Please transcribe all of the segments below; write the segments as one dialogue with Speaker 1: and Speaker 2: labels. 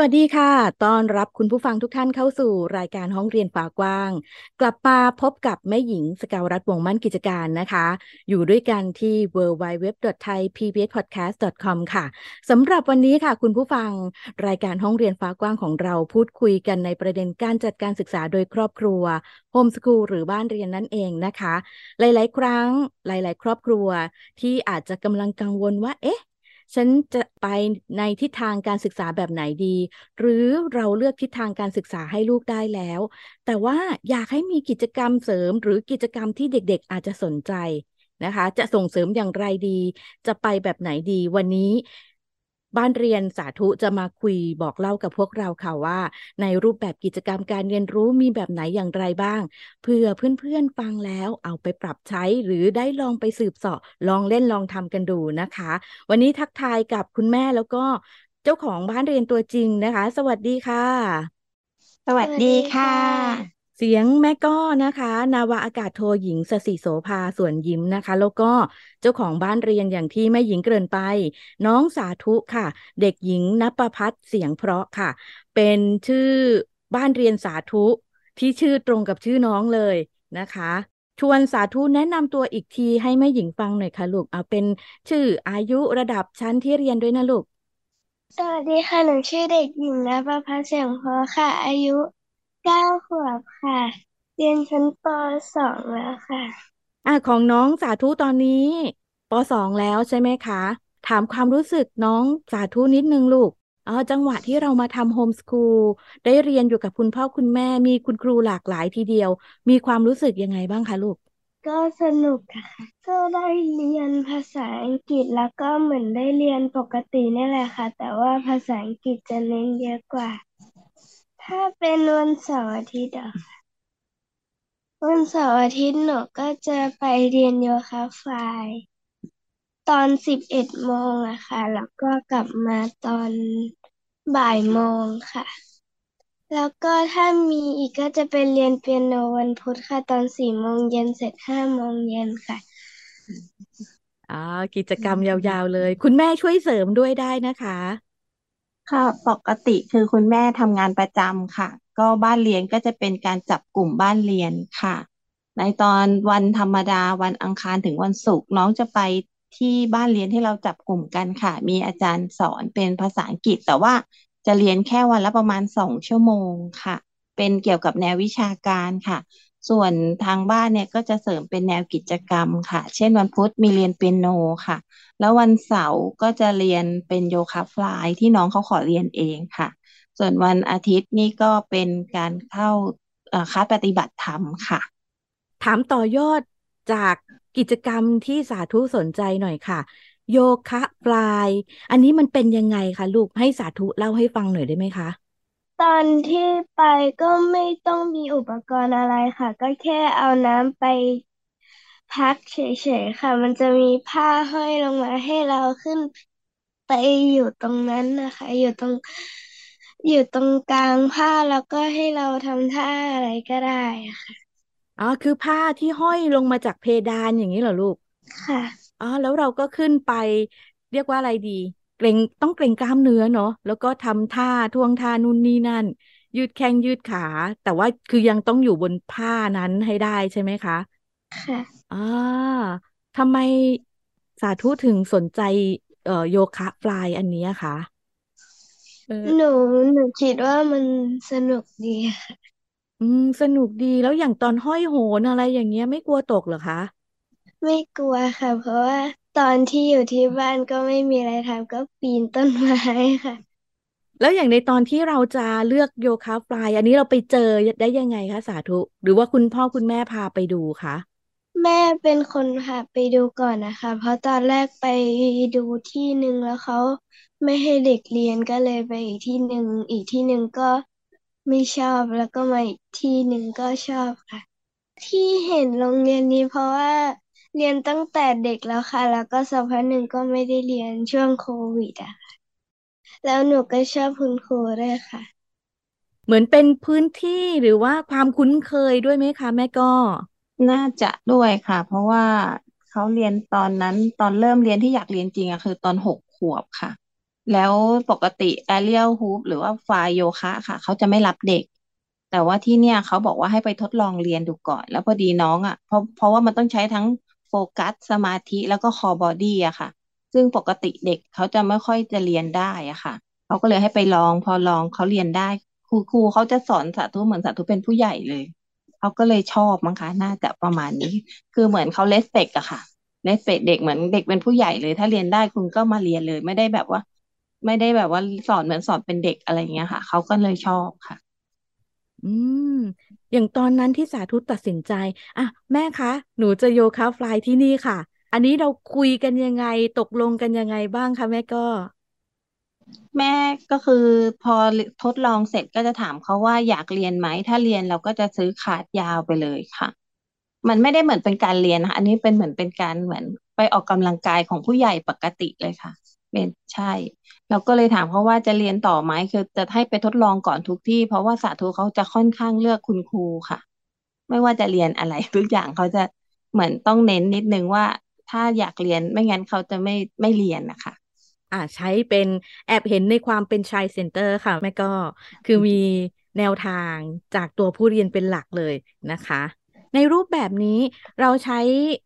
Speaker 1: วัสดีค่ะ ต้อนรับคุณผู้ฟังทุกท่านเข้าสู่รายการห้องเรียนฝากว้าง กลับมาพบกับแม่หญิงสกาวรัฐวงมั่นกิจการนะคะ อยู่ด้วยกันที่ www.thaipbspodcast.com ค่ะสำหรับวันนี้ค่ะ คุณผู้ฟังรายการห้องเรียนฟ้ากว้างของเราพูดคุยกันในประเด็นการจัดการศึกษาโดยครอบครัวโฮมสคูลหรือบ้านเรียนนั่นเองนะคะ หลาย ๆ ครั้งหลาย ๆ ครอบครัวที่อาจจะกำลังกังวลว่าเอ๊ะ ฉันจะไปในทิศทางการศึกษาแบบไหนดี หรือเราเลือกทิศทางการศึกษาให้ลูกได้แล้ว แต่ว่าอยากให้มีกิจกรรมเสริม หรือกิจกรรมที่เด็ก ๆ อาจจะสนใจนะคะ จะส่งเสริมอย่างไรดี จะไปแบบไหนดีวันนี้ บ้านเรียนสาธุจะมาคุยบอกเล่ากับพวกเราค่ะว่า ในรูปแบบกิจกรรมการเรียนรู้มีแบบไหนอย่างไรบ้าง เพื่อเพื่อนๆฟังแล้วเอาไปปรับใช้หรือได้ลองไปสืบเสาะลองเล่นลองทำกันดูนะคะ วันนี้ทักทายกับคุณแม่แล้วก็เจ้าของบ้านเรียนตัวจริงนะคะ สวัสดีค่ะ
Speaker 2: สวัสดีค่ะ
Speaker 1: เสียงแม่ก้อนะคะ นาวาอากาศโทหญิงสศิโสภาส่วนยิ้มนะคะ แล้วก็เจ้าของบ้านเรียนอย่างที่แม่หญิงเกริ่นไป น้องสาธุค่ะ เด็กหญิงนปพัฒเสียงเพราะค่ะ เป็นชื่อบ้านเรียนสาธุที่ชื่อตรงกับชื่อน้องเลยนะคะ ชวนสาธุแนะนำตัวอีกทีให้แม่หญิงฟังหน่อยค่ะลูกเอาเป็นชื่ออายุระดับชั้นที่เรียนด้วยนะลูก
Speaker 3: สวัสดีค่ะหนูชื่อเด็กหญิงนภพัฒเสียงเพราะค่ะ อายุ เก้าขวบค่ะ เรียนชั้นปสองแล้วค่ะ
Speaker 1: อ่าของน้องสาธุตอนนี้ปสองแล้วใช่ไหมคะ ถามความรู้สึกน้องสาธุนิดนึงลูกเออจังหวะที่เรามาทำโฮมสคูลได้เรียนอยู่กับคุณพ่อคุณแม่มีคุณครูหลากหลายทีเดียว มีความรู้สึกยังไงบ้างคะลูก
Speaker 3: ก็สนุกค่ะ ก็ได้เรียนภาษาอังกฤษแล้วก็เหมือนได้เรียนปกตินี่แหละค่ะ แต่ว่าภาษาอังกฤษจะเน้นเยอะกว่า ถ้าเป็นวันเสาร์อาทิตย์อะค่ะวันเสาร์อาทิตย์หนูก็จะไปเรียนโยคะไฟตอนสิบเอ็ดโมงอะค่ะ แล้วก็กลับมาตอนบ่ายโมงค่ะ แล้วก็ถ้ามีอีกก็จะไปเรียนเปียโนวันพุธค่ะ ตอนสี่โมงเย็นเสร็จห้าโมงเย็นค่ะ
Speaker 1: อ๋อกิจกรรมยาวๆเลย คุณแม่ช่วยเสริมด้วยได้นะคะ
Speaker 2: ค่ะ ปกติคือคุณแม่ทำงานประจำค่ะ ก็บ้านเรียนก็จะเป็นการจับกลุ่มบ้านเรียนค่ะ ในตอนวันธรรมดาวันอังคารถึงวันศุกร์น้องจะไปที่บ้านเรียนที่เราจับกลุ่มกันค่ะ มีอาจารย์สอนเป็นภาษาอังกฤษ แต่ว่าจะเรียนแค่วันละประมาณสองชั่วโมงค่ะ เป็นเกี่ยวกับแนววิชาการค่ะ ส่วนทางบ้านเนี่ยก็จะเสริมเป็นแนวกิจกรรมค่ะ เช่นวันพุธมีเรียนเปียโนค่ะ แล้ววันเสาร์ก็จะเรียนเป็นโยคะฟลายที่น้องเขาขอเรียนเองค่ะ ส่วนวันอาทิตย์นี่ก็เป็นการเข้าคลาสปฏิบัติธรรมค่ะ
Speaker 1: ถามต่อยอดจากกิจกรรมที่สาธุสนใจหน่อยค่ะ โยคะฟลาย อันนี้มันเป็นยังไงคะลูกให้สาธุเล่าให้ฟังหน่อยได้ไหมคะ
Speaker 3: ตอนที่ไปก็ไม่ต้องมีอุปกรณ์อะไรค่ะ ก็แค่เอาน้ำไปพักเฉยๆค่ะ มันจะมีผ้าห้อยลงมาให้เราขึ้นไปอยู่ตรงนั้นนะคะ อยู่ตรง อยู่ตรงกลางผ้าแล้วก็ให้เราทำท่าอะไรก็ได้ค่ะ
Speaker 1: อ๋อคือผ้าที่ห้อยลงมาจากเพดานอย่างนี้เหรอลูก
Speaker 3: ค่ะ
Speaker 1: อ๋อแล้วเราก็ขึ้นไป เรียกว่าอะไรดี เกรงต้องเกรงกล้ามเนื้อเนาะแล้วก็ทำท่าท่วงท่านู่นนี่นั่น ยืดแข้งยืดขา แต่ว่าคือยังต้องอยู่บนผ้านั้นให้ได้ใช่ไหมคะ
Speaker 3: ค่ะ
Speaker 1: อ่าทำไมสาธุถึงสนใจเอ่อโยคะฟลายอันนี้คะ
Speaker 3: หนูหนูคิดว่ามันสนุกดีค่ะ
Speaker 1: อืมสนุกดีแล้วอย่างตอนห้อยโหนอะไรอย่างเงี้ยไม่กลัวตกเหรอคะ
Speaker 3: ไม่กลัวค่ะ เพราะว่า ตอนที่อยู่ที่บ้านก็ไม่มีอะไรทำก็ปีนต้นไม้ค่ะ
Speaker 1: แล้วอย่างในตอนที่เราจะเลือกโยคะฟลายอันนี้เราไปเจอได้ยังไงคะสาธุ หรือว่าคุณพ่อคุณแม่พาไปดูคะ
Speaker 3: แม่เป็นคนพาไปดูก่อนนะคะ เพราะตอนแรกไปดูที่หนึ่งแล้วเขาไม่ให้เด็กเรียนก็เลยไปอีกที่หนึ่งอีกที่หนึ่งก็ไม่ชอบแล้วก็มาอีกที่หนึ่งก็ชอบค่ะ ที่เห็นโรงเรียนนี้เพราะว่า เรียนตั้งแต่เด็กแล้วค่ะ แล้วก็สักพักหนึ่งก็ไม่ได้เรียนช่วงโควิดอะค่ะแล้วหนูก็ชอบคุณครูด้วยค่ะ
Speaker 1: เหมือนเป็นพื้นที่หรือว่าความคุ้นเคยด้วยไหมคะ แม่ก็
Speaker 2: น่าจะด้วยค่ะ เพราะว่าเขาเรียนตอนนั้นตอนเริ่มเรียนที่อยากเรียนจริงอะคือตอนหกขวบค่ะ แล้วปกติ aerial hoop หรือว่า fly โยคะค่ะ เขาจะไม่รับเด็ก แต่ว่าที่เนี่ยเขาบอกว่าให้ไปทดลองเรียนดูก่อน แล้วพอดีน้องอะเพราะเพราะว่ามันต้องใช้ทั้ง โฟกัส สมาธิแล้วก็ core body อะค่ะ ซึ่งปกติเด็กเขาจะไม่ค่อยจะเรียนได้อะค่ะเขาก็เลยให้ไปลอง พอลองเขาเรียนได้ครูครูเขาจะสอนสาธุเหมือนสาธุเป็นผู้ใหญ่เลยเขาก็เลยชอบมั้งคะน่าจะประมาณนี้ คือเหมือนเขาเลสเปกอะค่ะเลสเปกเด็กเหมือนเด็กเป็นผู้ใหญ่เลย ถ้าเรียนได้คุณก็มาเรียนเลย ไม่ได้แบบว่า ไม่ได้แบบว่าสอนเหมือนสอนเป็นเด็กอะไรเงี้ยค่ะเขาก็เลยชอบค่ะ
Speaker 1: อืม อย่างตอนนั้นที่สาธุตัดสินใจอะแม่คะ หนูจะโยคะฟลายที่นี่ค่ะ อันนี้เราคุยกันยังไงตกลงกันยังไงบ้างคะแม่ก็
Speaker 2: แม่ก็คือพอทดลองเสร็จก็จะถามเขาว่าอยากเรียนไหม ถ้าเรียนเราก็จะซื้อคลาสยาวไปเลยค่ะ มันไม่ได้เหมือนเป็นการเรียนนะคะอันนี้เป็นเหมือนเป็นการเหมือนไปออกกำลังกายของผู้ใหญ่ปกติเลยค่ะ เป็นใช่ เราก็เลยถามเขาว่าจะเรียนต่อไหมคือจะให้ไปทดลองก่อนทุกที่ เพราะว่าสาธุเขาจะค่อนข้างเลือกคุณครูค่ะ ไม่ว่าจะเรียนอะไรทุกอย่างเขาจะเหมือนต้องเน้นนิดนึงว่าถ้าอยากเรียนไม่งั้นเขาจะไม่ไม่เรียนนะคะ
Speaker 1: อ่าใช้เป็นแอบเห็นในความเป็นชายเซ็นเตอร์ค่ะแม่ก็คือมีแนวทางจากตัวผู้เรียนเป็นหลักเลยนะคะ ในรูปแบบนี้เราใช้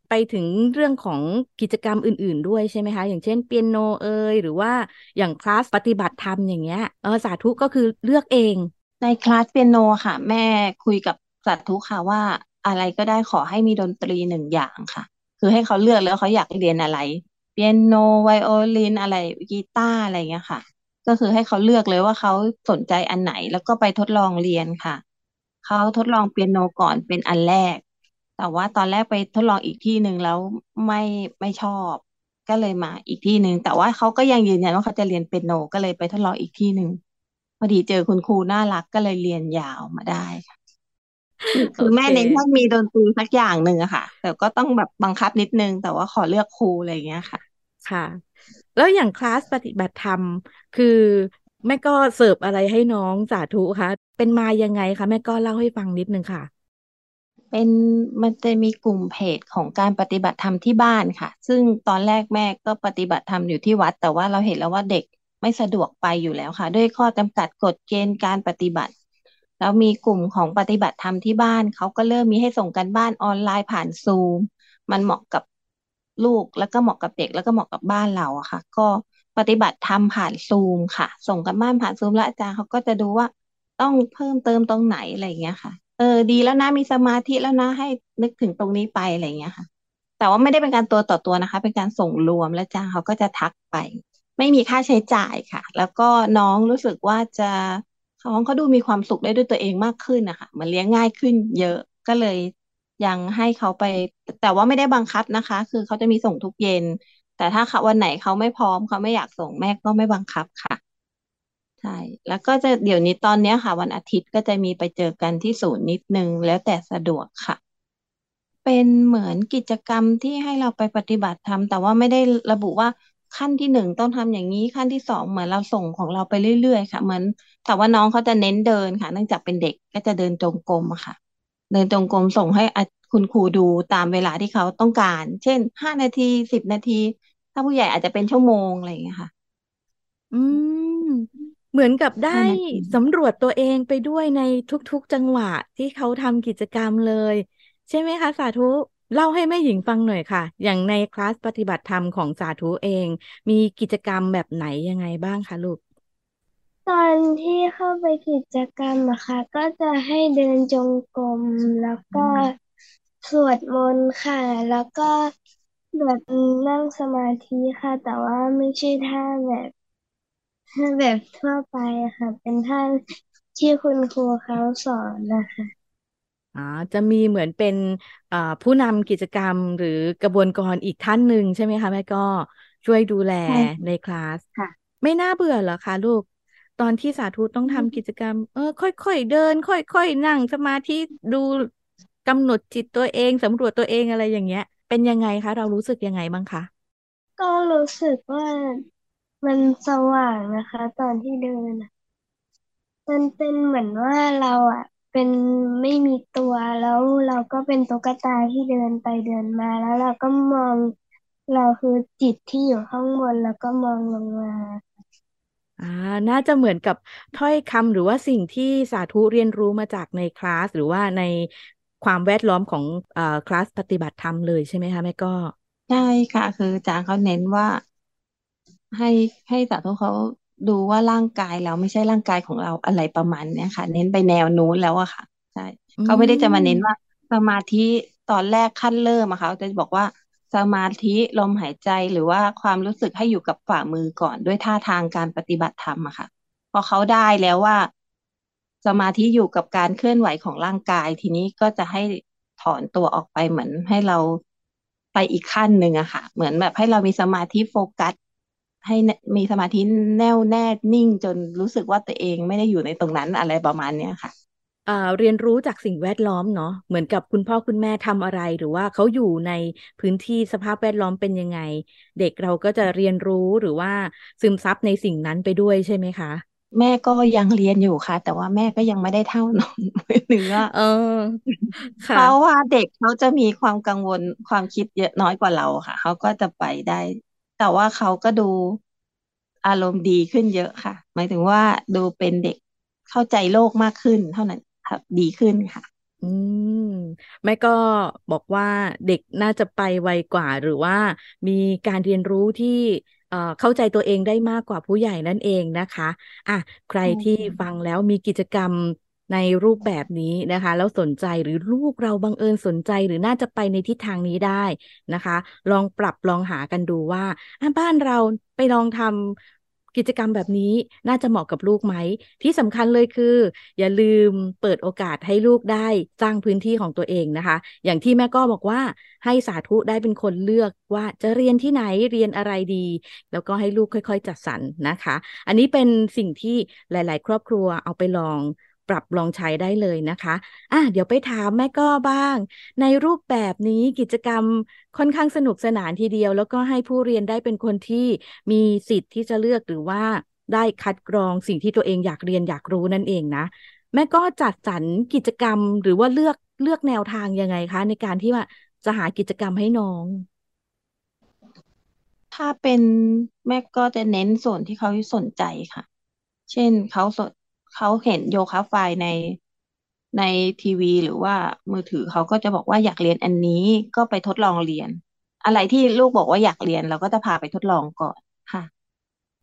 Speaker 1: ไปถึงเรื่องของกิจกรรมอื่น ๆ ด้วยใช่ไหมคะ อย่างเช่นเปียโนเอยหรือว่าอย่างคลาสปฏิบัติธรรมอย่างเงี้ยเออสาธุก็คือเลือกเอง
Speaker 2: ในคลาสเปียโนค่ะ แม่คุยกับสาธุค่ะว่าอะไรก็ได้ขอให้มีดนตรีหนึ่งอย่างค่ะ คือให้เขาเลือกแล้วเขาอยากเรียนอะไร เปียโนไวโอลินอะไรกีตาร์อะไรเงี้ยค่ะ ก็คือให้เขาเลือกเลยว่าเขาสนใจอันไหนแล้วก็ไปทดลองเรียนค่ะ เขาทดลองเปียโนก่อนเป็นอันแรก แต่ว่าตอนแรกไปทดลองอีกที่หนึ่งแล้วไม่ไม่ชอบ ก็เลยมาอีกที่หนึ่งแต่ว่าเขาก็ยังยืนยันว่าเขาจะเรียนเปียโนก็เลยไปทดลองอีกที่หนึ่งพอดีเจอคุณครูน่ารักก็เลยเรียนยาวมาได้ค่ะคือแม่
Speaker 1: เค
Speaker 2: เน้นให้มีดนตรีสักอย่างหนึ่งอะค่ะ แต่ก็ต้องแบบบังคับนิดนึง แต่ว่าขอเลือกครูอะไรอย่างเงี้ยค่ะ
Speaker 1: ค่ะ แล้วอย่างคลาสปฏิบัติธรรม คือ แม่ก็เสิร์ฟอะไรให้น้องสาธุคะเป็นมายังไงคะแม่ก็เล่าให้ฟังนิดนึงค่ะ
Speaker 2: เป็นมันจะมีกลุ่มเพจของการปฏิบัติธรรมที่บ้านค่ะ ซึ่งตอนแรกแม่ก็ปฏิบัติธรรมอยู่ที่วัด แต่ว่าเราเห็นแล้วว่าเด็กไม่สะดวกไปอยู่แล้วค่ะ ด้วยข้อจำกัดกฎเกณฑ์การปฏิบัติแล้วมีกลุ่มของปฏิบัติธรรมที่บ้านเขาก็เริ่มมีให้ส่งกันบ้านออนไลน์ผ่านซูมมันเหมาะกับลูกแล้วก็เหมาะกับเด็กแล้วก็เหมาะกับบ้านเราอะค่ะ ก็ ปฏิบัติธรรมผ่านซูมค่ะ ส่งกันบ้านผ่านซูมแล้วอาจารย์เขาก็จะดูว่าต้องเพิ่มเติมตรงไหนอะไรอย่างเงี้ยค่ะ เออดีแล้วนะมีสมาธิแล้วนะให้นึกถึงตรงนี้ไปอะไรอย่างเงี้ยค่ะ แต่ว่าไม่ได้เป็นการตัวต่อตัวนะคะ เป็นการส่งรวมแล้วอาจารย์เขาก็จะทักไป ไม่มีค่าใช้จ่ายค่ะ แล้วก็น้องรู้สึกว่าจะน้องเขาดูมีความสุขได้ด้วยตัวเองมากขึ้นนะคะเหมือนเลี้ยงง่ายขึ้นเยอะก็เลยยังให้เขาไป แต่ว่าไม่ได้บังคับนะคะ คือเขาจะมีส่งทุกเย็น แต่ถ้าเขาวันไหนเขาไม่พร้อมเขาไม่อยากส่งแม่ก็ไม่บังคับค่ะใช่แล้วก็จะเดี๋ยวนี้ตอนเนี้ยค่ะ วันอาทิตย์ก็จะมีไปเจอกันที่ศูนย์นิดนึง แล้วแต่สะดวกค่ะ เป็นเหมือนกิจกรรมที่ให้เราไปปฏิบัติธรรมแต่ว่าไม่ได้ระบุว่าขั้นที่หนึ่งต้องทำอย่างนี้ขั้นที่สองเหมือนเราส่งของเราไปเรื่อยๆค่ะ เหมือนแต่ว่าน้องเขาจะเน้นเดินค่ะ เนื่องจากเป็นเด็กก็จะเดินจงกรมค่ะ เดินจงกรมส่งให้อา คุณครูดูตามเวลาที่เขาต้องการ เช่นห้านาทีสิบนาที ถ้าผู้ใหญ่อาจจะเป็นชั่วโมงอะไรอย่างเงี้ยค่ะ
Speaker 1: อืม เหมือนกับได้
Speaker 2: ห้านาที
Speaker 1: สำรวจตัวเองไปด้วยในทุกๆจังหวะที่เขาทำกิจกรรมเลย ใช่ไหมคะ สาธุ เล่าให้แม่หญิงฟังหน่อยค่ะ อย่างในคลาสปฏิบัติธรรมของสาธุเอง มีกิจกรรมแบบไหนยังไงบ้างคะลูก
Speaker 3: ตอนที่เข้าไปกิจกรรมอะค่ะก็จะให้เดินจงกรมแล้วก็ สวดมนต์ค่ะ แล้วก็แบบนั่งสมาธิค่ะ แต่ว่าไม่ใช่ท่าแบบท่าแบบทั่วไปอะค่ะ เป็นท่าที่คุณครูเขาสอนนะคะ
Speaker 1: อ๋อจะมีเหมือนเป็นอ่าผู้นำกิจกรรมหรือกระบวนการอีกท่านหนึ่งใช่ไหมคะแม่ก็ช่วยดูแล
Speaker 2: ใช่
Speaker 1: ในคลาส
Speaker 2: ค่ะ
Speaker 1: ไม่น่าเบื่อเหรอคะลูก ตอนที่สาธุต้องทำกิจกรรม เออ ค่อยๆเดิน ค่อยๆนั่งสมาธิดู กำหนดจิตตัวเองสำรวจตัวเองอะไรอย่างเงี้ยเป็นเป็นยังไงคะ เรารู้สึกยังไงบ้างคะ
Speaker 3: ก็รู้สึกว่ามันสว่างนะคะ ตอนที่เดินอะมันเป็นเหมือนว่าเราอะ เป็นไม่มีตัวแล้วเราก็เป็นตุ๊กตาที่เดินไปเดินมาแล้วเราก็มองเราคือจิตที่อยู่ข้างบนแล้วก็มองลงมา
Speaker 1: อ่าน่าจะเหมือนกับถ้อยคำหรือว่าสิ่งที่สาธุเรียนรู้มาจากในคลาสหรือว่าใน ความแวดล้อมของอคลาสปฏิบัติธรรมเลยใช่ไหมคะแม่ก็
Speaker 2: ใช่ค่ะ คืออาจารย์เขาเน้นว่าให้ให้สาธุเขาดูว่าร่างกายเราไม่ใช่ร่างกายของเราอะไรประมาณเนี้ยค่ะ เน้นไปแนวนู้นแล้วอะค่ะใช่เขาไม่ได้จะมาเน้นว่าสมาธิตอนแรกขั้นเริ่มอะค่ะจะบอกว่าสมาธิลมหายใจหรือว่าความรู้สึกให้อยู่กับฝ่ามือก่อนด้วยท่าทางการปฏิบัติธรรมอะค่ะ พอเขาได้แล้วว่า สมาธิอยู่กับการเคลื่อนไหวของร่างกาย ทีนี้ก็จะให้ถอนตัวออกไปเหมือนให้เราไปอีกขั้นหนึ่งอะค่ะ เหมือนแบบให้เรามีสมาธิโฟกัส ให้มีสมาธิแน่วแน่นิ่งจนรู้สึกว่าตัวเองไม่ได้อยู่ในตรงนั้นอะไรประมาณเนี้ยค่ะ
Speaker 1: อ่าเรียนรู้จากสิ่งแวดล้อมเนาะเหมือนกับคุณพ่อคุณแม่ทำอะไร หรือว่าเขาอยู่ในพื้นที่สภาพแวดล้อมเป็นยังไง เด็กเราก็จะเรียนรู้หรือว่าซึมซับในสิ่งนั้นไปด้วยใช่ไหมคะ
Speaker 2: แม่ก็ยังเรียนอยู่ค่ะ แต่ว่าแม่ก็ยังไม่ได้เท่าน้องหรือว่า
Speaker 1: เออ
Speaker 2: เพ
Speaker 1: ค่ะ
Speaker 2: ราะว่าเด็กเขาจะมีความกังวลความคิดเยอะน้อยกว่าเราค่ะ เขาก็จะไปได้ แต่ว่าเขาก็ดูอารมณ์ดีขึ้นเยอะค่ะ หมายถึงว่าดูเป็นเด็กเข้าใจโลกมากขึ้นเท่านั้นค่ะดีขึ้นค่ะ
Speaker 1: อืมแม่ก็บอกว่าเด็กน่าจะไปไวกว่า หรือว่ามีการเรียนรู้ที่ เข้าใจตัวเองได้มากกว่าผู้ใหญ่นั่นเองนะคะอะใครที่ฟังแล้วมีกิจกรรมในรูปแบบนี้นะคะ แล้วสนใจหรือลูกเราบังเอิญสนใจหรือน่าจะไปในทิศทางนี้ได้นะคะ ลองปรับลองหากันดูว่าบ้านเราไปลองทำ กิจกรรมแบบนี้น่าจะเหมาะกับลูกไหม ที่สำคัญเลยคือ อย่าลืมเปิดโอกาสให้ลูกได้สร้างพื้นที่ของตัวเองนะคะ อย่างที่แม่ก็บอกว่าให้สาธุได้เป็นคนเลือกว่าจะเรียนที่ไหนเรียนอะไรดี แล้วก็ให้ลูกค่อย ๆ จัดสรรนะคะ อันนี้เป็นสิ่งที่หลาย ๆ ครอบครัวเอาไปลอง ปรับลองใช้ได้เลยนะคะอะเดี๋ยวไปถามแม่ก็บ้าง ในรูปแบบนี้กิจกรรมค่อนข้างสนุกสนานทีเดียว แล้วก็ให้ผู้เรียนได้เป็นคนที่มีสิทธิ์ที่จะเลือกหรือว่าได้คัดกรองสิ่งที่ตัวเองอยากเรียนอยากรู้นั่นเองนะ แม่ก็จัดสรรกิจกรรมหรือว่าเลือกเลือกแนวทางยังไงคะ ในการที่ว่าจะหากิจกรรมให้น้อง
Speaker 2: ถ้าเป็นแม่ก็จะเน้นส่วนที่เขาสนใจค่ะ เช่นเขาสน เขาเห็นโยคะไฟในในทีวีหรือว่ามือถือเขาก็จะบอกว่าอยากเรียนอันนี้ก็ไปทดลองเรียน อะไรที่ลูกบอกว่าอยากเรียนเราก็จะพาไปทดลองก่อนค่ะ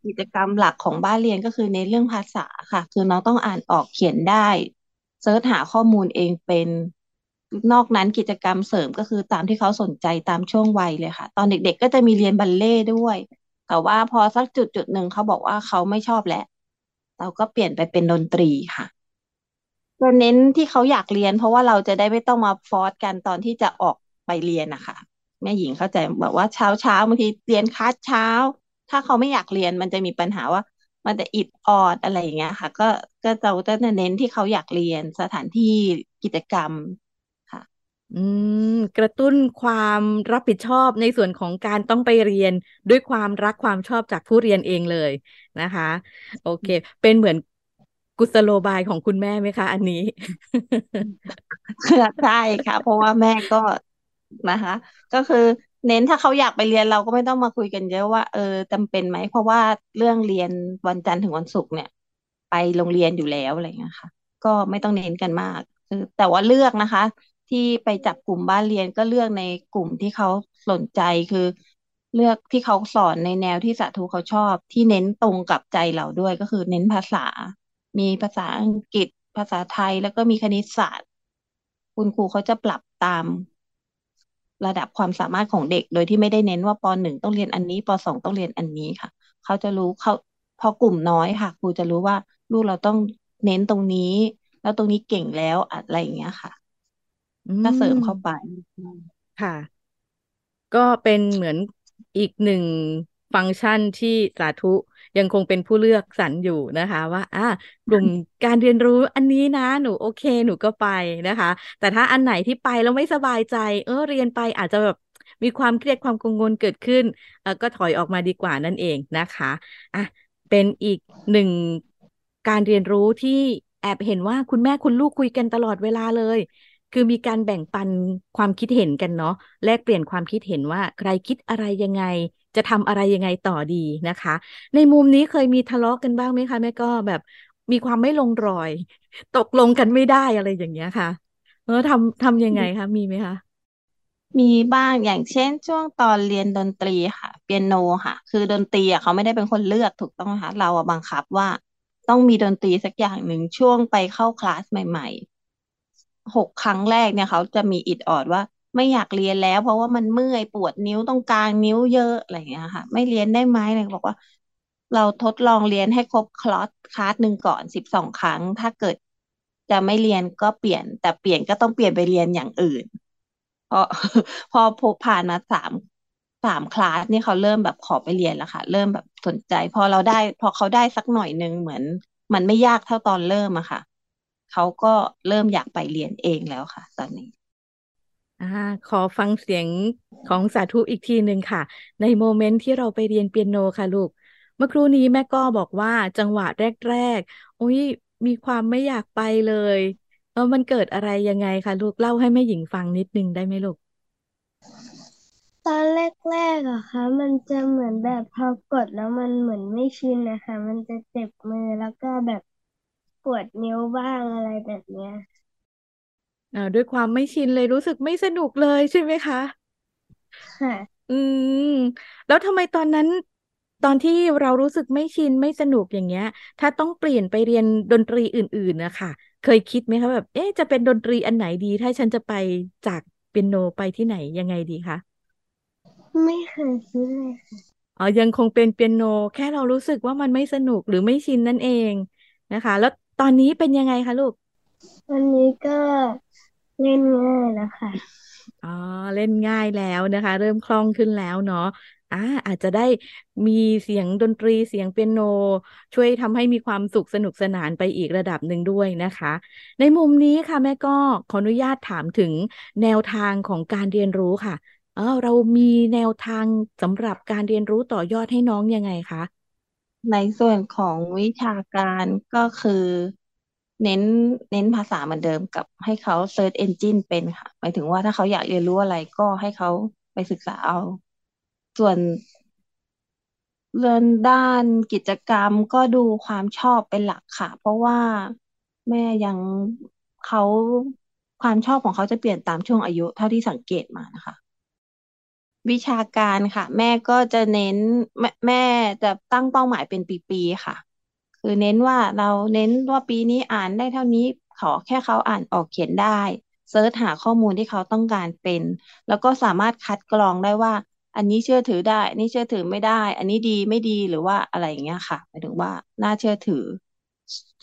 Speaker 2: กิจกรรมหลักของบ้านเรียนก็คือในเรื่องภาษาค่ะ คือน้องต้องอ่านออกเขียนได้search หาข้อมูลเองเป็นนอกนั้นกิจกรรมเสริมก็คือตามที่เขาสนใจตามช่วงวัยเลยค่ะ ตอนเด็กๆ ก็จะมีเรียนบัลเลต์ด้วย แต่ว่าพอสักจุดจุดหนึ่งเขาบอกว่าเขาไม่ชอบแล้ว เราก็เปลี่ยนไปเป็นดนตรีค่ะจะเน้นที่เขาอยากเรียน เพราะว่าเราจะได้ไม่ต้องมา force กันตอนที่จะออกไปเรียนนะคะแม่หญิงเข้าใจแบบว่าเช้าเช้าบางทีเรียนคลาสเช้า ถ้าเขาไม่อยากเรียนมันจะมีปัญหาว่า มันจะอิดออดอะไรอย่างเงี้ยค่ะ ก็ก็เราจะเน้นที่เขาอยากเรียนสถานที่กิจกรรม
Speaker 1: อืม กระตุ้นความรับผิดชอบในส่วนของการต้องไปเรียนด้วยความรักความชอบจากผู้เรียนเองเลยนะคะ โอเค เป็นเหมือนกุศโลบายของคุณแม่ไหมคะ อันนี้
Speaker 2: ใช่ค่ะ เพราะว่าแม่ก็นะคะ ก็คือเน้นถ้าเขาอยากไปเรียนเราก็ไม่ต้องมาคุยกันเยอะว่าเออจำเป็นไหม เพราะว่าเรื่องเรียนวันจันทร์ถึงวันศุกร์เนี่ย ไปโรงเรียนอยู่แล้วอะไรเงี้ยค่ะ ก็ไม่ต้องเน้นกันมากคือแต่ว่าเลือกนะคะ ที่ไปจับกลุ่มบ้านเรียนก็เลือกในกลุ่มที่เขาสนใจคือ เลือกที่เขาสอนในแนวที่สาธุเขาชอบ ที่เน้นตรงกับใจเราด้วยก็คือเน้นภาษา มีภาษาอังกฤษ ภาษาไทยแล้วก็มีคณิตศาสตร์ คุณครูเขาจะปรับตามระดับความสามารถของเด็ก โดยที่ไม่ได้เน้นว่าปหนึ่งต้องเรียนอันนี้ปสองต้องเรียนอันนี้ค่ะ เขาจะรู้เขาพอกลุ่มน้อยค่ะครูจะรู้ว่าลูกเราต้องเน้นตรงนี้ แล้วตรงนี้เก่งแล้วอะไรอย่างเงี้ยค่ะ ก็เสริม
Speaker 1: ม
Speaker 2: เข้าไป
Speaker 1: ค่ะ ก็เป็นเหมือนอีกหนึ่งฟังก์ชันที่สาธุยังคงเป็นผู้เลือกสรรอยู่นะคะ ว่าอ่ากลุ่มการเรียนรู้อันนี้นะ หนูโอเค หนูก็ไปนะคะ แต่ถ้าอันไหนที่ไปแล้วไม่สบายใจ เออเรียนไปอาจจะแบบมีความเครียดความกังวลเกิดขึ้นเออก็ถอยออกมาดีกว่านั่นเองนะคะอะเป็นอีกหนึ่งการเรียนรู้ที่แอบเห็นว่าคุณแม่คุณลูกคุยกันตลอดเวลาเลย คือมีการแบ่งปันความคิดเห็นกันเนาะแลกเปลี่ยนความคิดเห็นว่าใครคิดอะไรยังไง จะทำอะไรยังไงต่อดีนะคะ ในมุมนี้เคยมีทะเลาะกันบ้างไหมคะแม่ก็แบบมีความไม่ลงรอย ตกลงกันไม่ได้อะไรอย่างเงี้ยค่ะเออทำทำยังไงคะมีไหมคะ
Speaker 2: มีบ้างอย่างเช่นช่วงตอนเรียนดนตรีค่ะ เปียโนค่ะ คือดนตรีอะเขาไม่ได้เป็นคนเลือกถูกต้องไหมคะเราอะบังคับว่า ต้องมีดนตรีสักอย่างหนึ่งช่วงไปเข้าคลาสใหม่ๆ หกครั้งแรกเนี่ยเขาจะมีอิดออดว่า ไม่อยากเรียนแล้ว เพราะว่ามันเมื่อยปวดนิ้วตรงกลางนิ้วเยอะอะไรอย่างเงี้ยค่ะ ไม่เรียนได้ไหมเลยบอกว่า เราทดลองเรียนให้ครบคลอสคลาสหนึ่งก่อนสิบสองครั้ง ถ้าเกิดจะไม่เรียนก็เปลี่ยน แต่เปลี่ยนก็ต้องเปลี่ยนไปเรียนอย่างอื่นพอพอพอผ่านมาสามสามคลาสนี่เขาเริ่มแบบขอไปเรียนแล้วค่ะ เริ่มแบบสนใจ พอเราได้ พอเขาได้สักหน่อยหนึ่งเหมือน มันไม่ยากเท่าตอนเริ่มอะค่ะ เขาก็เริ่มอยากไปเรียนเองแล้วค่ะ ตอนนี้
Speaker 1: อ่าขอฟังเสียงของสาธุอีกทีหนึ่งค่ะ ในโมเมนต์ที่เราไปเรียนเปียโนค่ะลูก เมื่อครู่นี้แม่ก็บอกว่าจังหวะแรกๆโอ้ยมีความไม่อยากไปเลยเออมันเกิดอะไรยังไงคะลูกเล่าให้แม่หญิงฟังนิดนึงได้ไหมลูก
Speaker 3: ตอนแรกๆอะค่ะมันจะเหมือนแบบพอกดแล้วมันเหมือนไม่ชินนะคะ มันจะเจ็บมือแล้วก็แบบ ปวดนิ้วบ้างอะไรแบบเนี้ย
Speaker 1: อ่าด้วยความไม่ชินเลยรู้สึกไม่สนุกเลยใช่ไหมคะ
Speaker 3: ค่ะ
Speaker 1: อืม แล้วทำไมตอนนั้น ตอนที่เรารู้สึกไม่ชินไม่สนุกอย่างเงี้ย ถ้าต้องเปลี่ยนไปเรียนดนตรีอื่นๆนะคะเคยคิดไหมคะแบบ เอ๊ะจะเป็นดนตรีอันไหนดี ถ้าฉันจะไปจากเปียโนไปที่ไหนยังไงดีคะ
Speaker 3: ไม่เคยคิดเลยค่ะ
Speaker 1: อ๋อยังคงเป็นเปียโน แค่เรารู้สึกว่ามันไม่สนุกหรือไม่ชินนั่นเองนะคะ แล้ว ตอนนี้เป็นยังไงคะลูก
Speaker 3: วันนี้ก็เล่นง่ายแล้วค่ะ
Speaker 1: อ๋อ เล่นง่ายแล้วนะคะ เริ่มคล่องขึ้นแล้วเนาะอ่าอาจจะได้มีเสียงดนตรีเสียงเปียโน ช่วยทำให้มีความสุขสนุกสนานไปอีกระดับหนึ่งด้วยนะคะ ในมุมนี้ค่ะแม่ก็ขออนุญาตถามถึงแนวทางของการเรียนรู้ค่ะ เออเรามีแนวทางสำหรับการเรียนรู้ต่อยอดให้น้องยังไงคะ
Speaker 2: ในส่วนของวิชาการก็คือเน้นเน้นภาษาเหมือนเดิมกับให้เขา Search Engine เป็นค่ะ หมายถึงว่าถ้าเขาอยากเรียนรู้อะไรก็ให้เขาไปศึกษาเอา ส่วนเรื่องด้านกิจกรรมก็ดูความชอบเป็นหลักค่ะ เพราะว่าแม่ยังเขาความชอบของเขาจะเปลี่ยนตามช่วงอายุเท่าที่สังเกตมานะคะ วิชาการค่ะ แม่ก็จะเน้นแม่แม่จะตั้งเป้าหมายเป็นปีๆค่ะ คือเน้นว่าเราเน้นว่าปีนี้อ่านได้เท่านี้ขอแค่เขาอ่านออกเขียนได้เซิร์ชหาข้อมูลที่เขาต้องการเป็น แล้วก็สามารถคัดกรองได้ว่า อันนี้เชื่อถือได้ อันนี้เชื่อถือไม่ได้ อันนี้ดีไม่ดีหรือว่าอะไรอย่างเงี้ยค่ะหมายถึงว่าน่าเชื่อถือ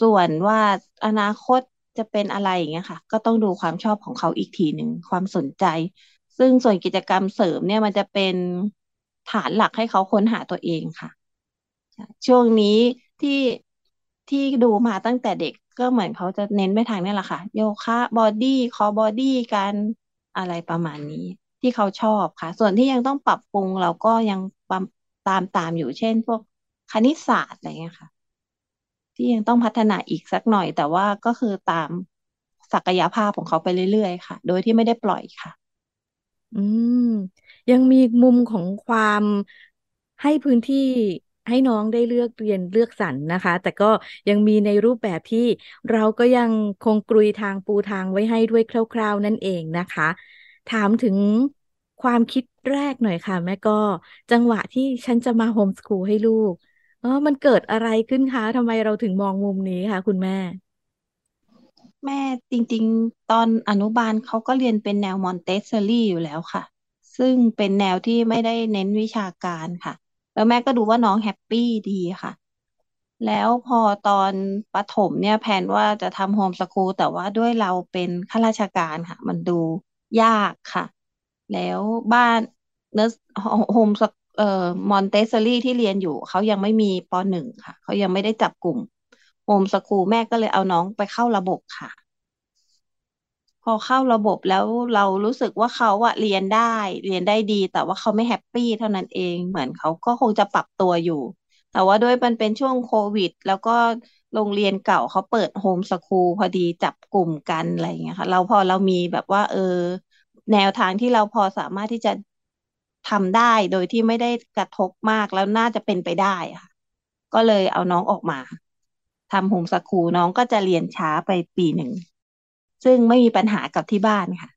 Speaker 2: ส่วนว่าอนาคตจะเป็นอะไรอย่างเงี้ยค่ะ ก็ต้องดูความชอบของเขาอีกทีหนึ่งความสนใจ ซึ่งส่วนกิจกรรมเสริมเนี่ยมันจะเป็นฐานหลักให้เขาค้นหาตัวเองค่ะ ช่วงนี้ที่ที่ดูมาตั้งแต่เด็กก็เหมือนเขาจะเน้นไปทางนี่แหละค่ะ โยคะ body core body การอะไรประมาณนี้ ที่เขาชอบค่ะ ส่วนที่ยังต้องปรับปรุงเราก็ยังตามตามตามอยู่เช่น พวกคณิตศาสตร์อะไรเงี้ยค่ะ ที่ยังต้องพัฒนาอีกสักหน่อย แต่ว่าก็คือตามศักยภาพของเขาไปเรื่อยๆ ค่ะ โดยที่ไม่ได้ปล่อยค่ะ
Speaker 1: อืม ยังมีมุมของความให้พื้นที่ให้น้องได้เลือกเรียนเลือกสรรนะคะ แต่ก็ยังมีในรูปแบบที่เราก็ยังคงกรุยทางปูทางไว้ให้ด้วยคร่าวๆ นั่นเองนะคะ ถามถึงความคิดแรกหน่อยค่ะ แม่ก็ จังหวะที่ฉันจะมาโฮมสคูลให้ลูก เออมันเกิดอะไรขึ้นคะทำไมเราถึงมองมุมนี้คะคุณแม่
Speaker 2: แม่จริง ๆ ตอนอนุบาลเขาก็เรียนเป็นแนวมอนเตสซอรี่อยู่แล้วค่ะ ซึ่งเป็นแนวที่ไม่ได้เน้นวิชาการค่ะ แล้วแม่ก็ดูว่าน้อง happy ดีค่ะ แล้วพอตอนประถมเนี่ยแผนว่าจะทำ homeschool แต่ว่าด้วยเราเป็นข้าราชการค่ะ มันดูยากค่ะ แล้วบ้านเนอร์โฮมสเอ่อมอนเตสซอรี่ที่เรียนอยู่ เขายังไม่มีปหนึ่งค่ะ เขายังไม่ได้จับกลุ่ม homeschool แม่ก็เลยเอาน้องไปเข้าระบบค่ะ พอเข้าระบบแล้วเรารู้สึกว่าเขาอะเรียนได้เรียนได้ดี แต่ว่าเขาไม่ happy เท่านั้นเองเหมือนเขาก็คงจะปรับตัวอยู่ แต่ว่าด้วยมันเป็นช่วงโควิด แล้วก็โรงเรียนเก่าเขาเปิด homeschool พอดีจับกลุ่มกันอะไรอย่างเงี้ยค่ะ เราพอเรามีแบบว่า เออ แนวทางที่เราพอสามารถที่จะทำได้โดยที่ไม่ได้กระทบมากแล้วน่าจะเป็นไปได้ค่ะ ก็เลยเอาน้องออกมา ทำโฮมสคูลน้องก็จะเรียนช้าไปปีหนึ่ง ซึ่งไม่มีปัญหากับที่บ้านค่ะ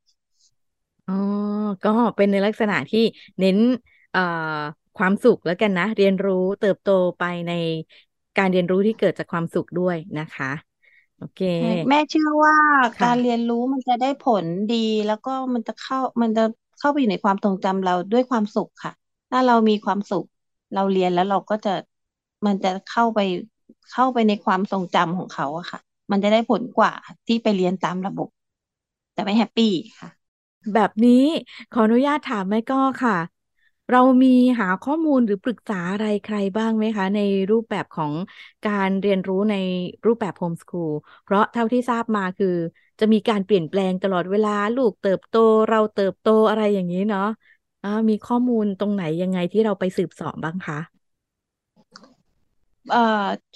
Speaker 1: อ๋อก็เป็นในลักษณะที่เน้นเอ่อความสุขแล้วกันนะ เรียนรู้เติบโตไปในการเรียนรู้ที่เกิดจากความสุขด้วยนะคะโอเค
Speaker 2: แม่เชื่อว่า
Speaker 1: ค่ะ
Speaker 2: การเรียนรู้มันจะได้ผลดี แล้วก็มันจะเข้ามันจะเข้าไปอยู่ในความทรงจำเราด้วยความสุขค่ะ ถ้าเรามีความสุข เราเรียนแล้วเราก็จะมันจะเข้าไป เข้าไปในความทรงจำของเขาอะค่ะ มันจะได้ผลกว่าที่ไปเรียนตามระบบ แต่ไม่ happy ค่ะ
Speaker 1: แบบนี้ขออนุญาตถามแม่ก็ค่ะ เรามีหาข้อมูลหรือปรึกษาอะไรใครบ้างไหมคะ ในรูปแบบของการเรียนรู้ในรูปแบบโฮมส o ูลเพราะเท่าที่ทราบมาคือ จะมีการเปลี่ยนแปลงตลอดเวลาลูกเติบโตเราเติบโตอะไรอย่างนี้เนาะอ่ามีข้อมูลตรงไหนยังไงที่เราไปสืบสอบบ้างคะ
Speaker 2: เอ่อ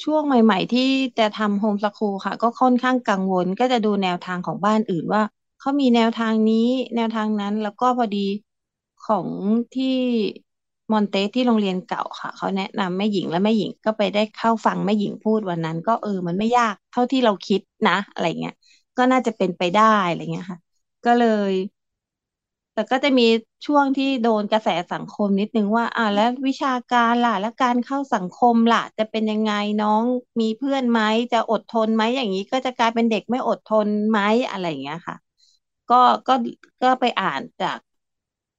Speaker 2: ช่วงใหม่ ๆ ที่จะทำโฮมสคูลค่ะ ก็ค่อนข้างกังวลก็จะดูแนวทางของบ้านอื่นว่าเขามีแนวทางนี้แนวทางนั้นแล้วก็พอดีของที่มอนเตสที่โรงเรียนเก่าค่ะ เขาแนะนำแม่หญิงและแม่หญิงก็ไปได้เข้าฟังแม่หญิงพูดวันนั้น ก็เออ มันไม่ยากเท่าที่เราคิดนะ อะไรเงี้ยก็น่าจะเป็นไปได้อะไรเงี้ยค่ะ ก็เลย แต่ก็จะมีช่วงที่โดนกระแสสังคมนิดนึงว่า อ่าแล้ววิชาการล่ะ แล้วการเข้าสังคมล่ะ จะเป็นยังไงน้องมีเพื่อนไหมจะอดทนไหมอย่างนี้ก็จะกลายเป็นเด็กไม่อดทนไหมอะไรอย่างเงี้ยค่ะ ก็ก็ก็ไปอ่านจาก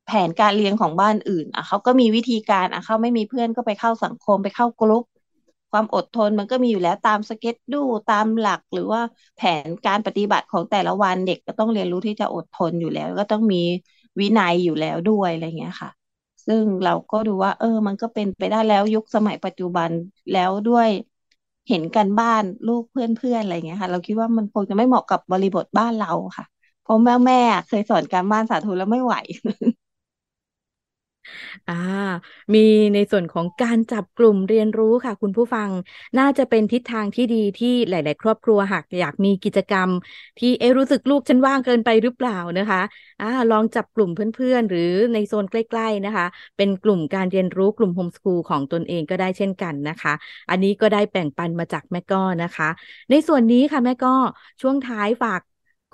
Speaker 2: แผนการเรียนของบ้านอื่นอะเขาก็มีวิธีการอะเขาไม่มีเพื่อนก็ไปเข้าสังคมไปเข้ากลุ่มความอดทนมันก็มีอยู่แล้วตามสเก็ตดูตามหลัก หรือว่าแผนการปฏิบัติของแต่ละวันเด็กก็ต้องเรียนรู้ที่จะอดทนอยู่แล้ว ก็ต้องมี วินัยอยู่แล้วด้วยอะไรเงี้ยค่ะ ซึ่งเราก็ดูว่า เออ มันก็เป็นไปได้แล้วยุคสมัยปัจจุบันแล้วด้วยเห็นกันบ้านลูกเพื่อนๆอะไรเงี้ยค่ะ เราคิดว่ามันคงจะไม่เหมาะกับบริบทบ้านเราค่ะเพราะแม่แม่เคยสอนการบ้านสาธุแล้วไม่ไหว
Speaker 1: อ่า มีในส่วนของการจับกลุ่มเรียนรู้ค่ะ คุณผู้ฟังน่าจะเป็นทิศทางที่ดีที่หลาย ๆ ครอบครัวหากอยากมีกิจกรรม ที่เอะรู้สึกลูกฉันว่างเกินไปหรือเปล่านะคะอ่าลองจับกลุ่มเพื่อน ๆ หรือในโซนใกล้ ๆ นะคะ เป็นกลุ่มการเรียนรู้กลุ่มโฮมส o ูลของตนเองก็ได้เช่นกันนะคะ อันนี้ก็ได้แบ่งปันมาจากแม่ก้อนะคะ ในส่วนนี้ค่ะแม่ก้อช่วงท้ายฝาก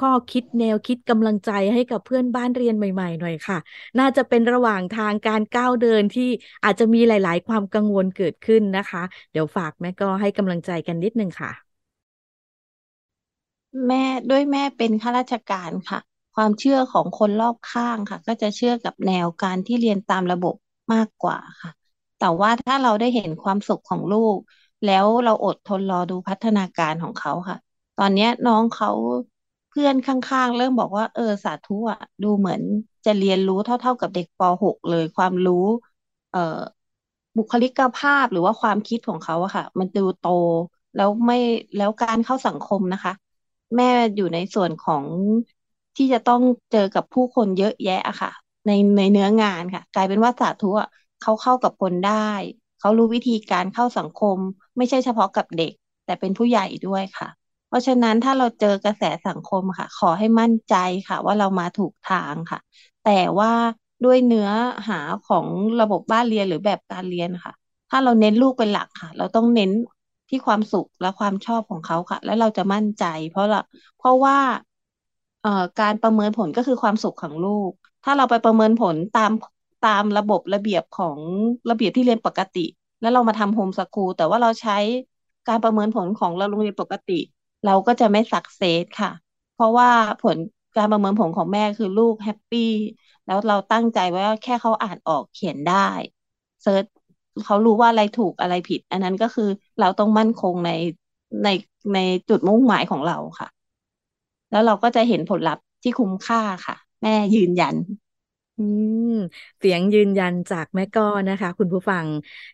Speaker 1: ข้อคิดแนวคิดกำลังใจให้กับเพื่อนบ้านเรียนใหม่ ๆ หน่อยค่ะ น่าจะเป็นระหว่างทางการก้าวเดินที่อาจจะมีหลาย ๆ ความกังวลเกิดขึ้นนะคะ เดี๋ยวฝากแม่ก็ให้กำลังใจกันนิดนึงค่ะ
Speaker 2: แม่ด้วยแม่เป็นข้าราชการค่ะ ความเชื่อของคนรอบข้างค่ะ ก็จะเชื่อกับแนวการที่เรียนตามระบบมากกว่าค่ะ แต่ว่าถ้าเราได้เห็นความสุขของลูก แล้วเราอดทนรอดูพัฒนาการของเขาค่ะ ตอนนี้น้องเขา เพื่อนข้างๆ เริ่มบอกว่า เออสาธุอะดูเหมือนจะเรียนรู้เท่า ๆ กับเด็กป .6 เลย ความรู้ เอ่อบุคลิกภาพหรือว่าความคิดของเขาอะค่ะ มันดูโตแล้วไม่แล้วการเข้าสังคมนะคะ แม่อยู่ในส่วนของที่จะต้องเจอกับผู้คนเยอะแยะอะค่ะ ในในเนื้องานค่ะ กลายเป็นว่าสาธุอะเขาเข้ากับคนได้ เขารู้วิธีการเข้าสังคม ไม่ใช่เฉพาะกับเด็ก แต่เป็นผู้ใหญ่ด้วยค่ะ เพราะฉะนั้นถ้าเราเจอกระแสสังคมค่ะ ขอให้มั่นใจค่ะ ว่าเรามาถูกทางค่ะ แต่ว่าด้วยเนื้อหาของระบบบ้านเรียนหรือแบบการเรียนค่ะ ถ้าเราเน้นลูกเป็นหลักค่ะ เราต้องเน้นที่ความสุขและความชอบของเขาค่ะ แล้วเราจะมั่นใจ เพราะเราเพราะว่าเอ่อการประเมินผลก็คือความสุขของลูก ถ้าเราไปประเมินผลตามตามระบบระเบียบของระเบียบที่เรียนปกติ แล้วเรามาทำ homeschool แต่ว่าเราใช้การประเมินผลของเราโรงเรียนปกติ เราก็จะไม่ success ค่ะ เพราะว่าผลการประเมินผลของแม่คือลูก happy แล้วเราตั้งใจไว้ว่าแค่เขาอ่านออกเขียนได้ search เขารู้ว่าอะไรถูกอะไรผิด อันนั้นก็คือเราต้องมั่นคงในในในจุดมุ่งหมายของเราค่ะ แล้วเราก็จะเห็นผลลัพธ์ที่คุ้มค่าค่ะ แม่ยืนยัน
Speaker 1: อืม เสียงยืนยันจากแม่ก้อนะคะ คุณผู้ฟัง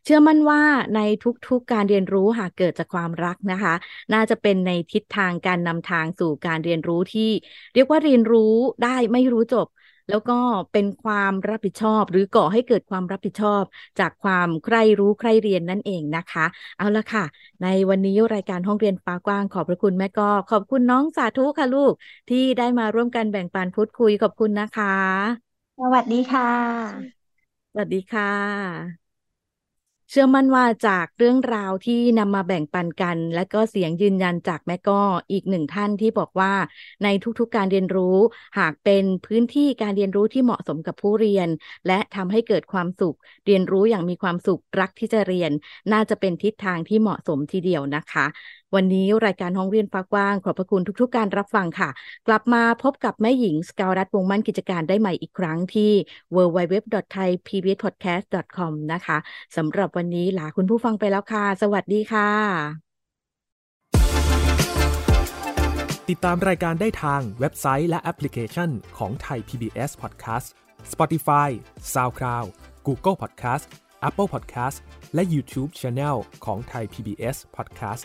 Speaker 1: เชื่อมั่นว่าในทุกๆการเรียนรู้หากเกิดจากความรักนะคะ น่าจะเป็นในทิศทางการนำทางสู่การเรียนรู้ที่ เรียกว่าเรียนรู้ได้ไม่รู้จบ แล้วก็เป็นความรับผิดชอบ หรือก่อให้เกิดความรับผิดชอบ จากความใคร่รู้ใคร่เรียนนั่นเองนะคะ เอาละค่ะ ในวันนี้รายการห้องเรียนฟ้ากว้างขอบพระคุณแม่ก้อขอบคุณน้องสาธุค่ะลูก ที่ได้มาร่วมกันแบ่งปันพูดคุยขอบคุณนะคะ
Speaker 2: สวัสดีค่ะ
Speaker 1: สวัสดีค่ะ เชื่อมั่นว่าจากเรื่องราวที่นำมาแบ่งปันกัน และก็เสียงยืนยันจากแม่ก้ออีกหนึ่งท่านที่บอกว่าในทุกๆการเรียนรู้ หากเป็นพื้นที่การเรียนรู้ที่เหมาะสมกับผู้เรียน และทำให้เกิดความสุข เรียนรู้อย่างมีความสุขรักที่จะเรียน น่าจะเป็นทิศทางที่เหมาะสมทีเดียวนะคะ วันนี้รายการห้องเรียนฟ้ากว้าง ขอบพระคุณทุกๆ การรับฟังค่ะ กลับมาพบกับแม่หญิงสกาวรัฐวงมั่นกิจการได้ใหม่อีกครั้งที่ www.thaipbspodcast.com นะคะสำหรับวันนี้ลาคุณผู้ฟังไปแล้วค่ะ สวัสดีค่ะ
Speaker 4: ติดตามรายการได้ทางเว็บไซต์และแอปพลิเคชันของไทย PBS Podcast Spotify SoundCloud Google Podcast Apple Podcast และ YouTube Channel ของไทย PBS Podcast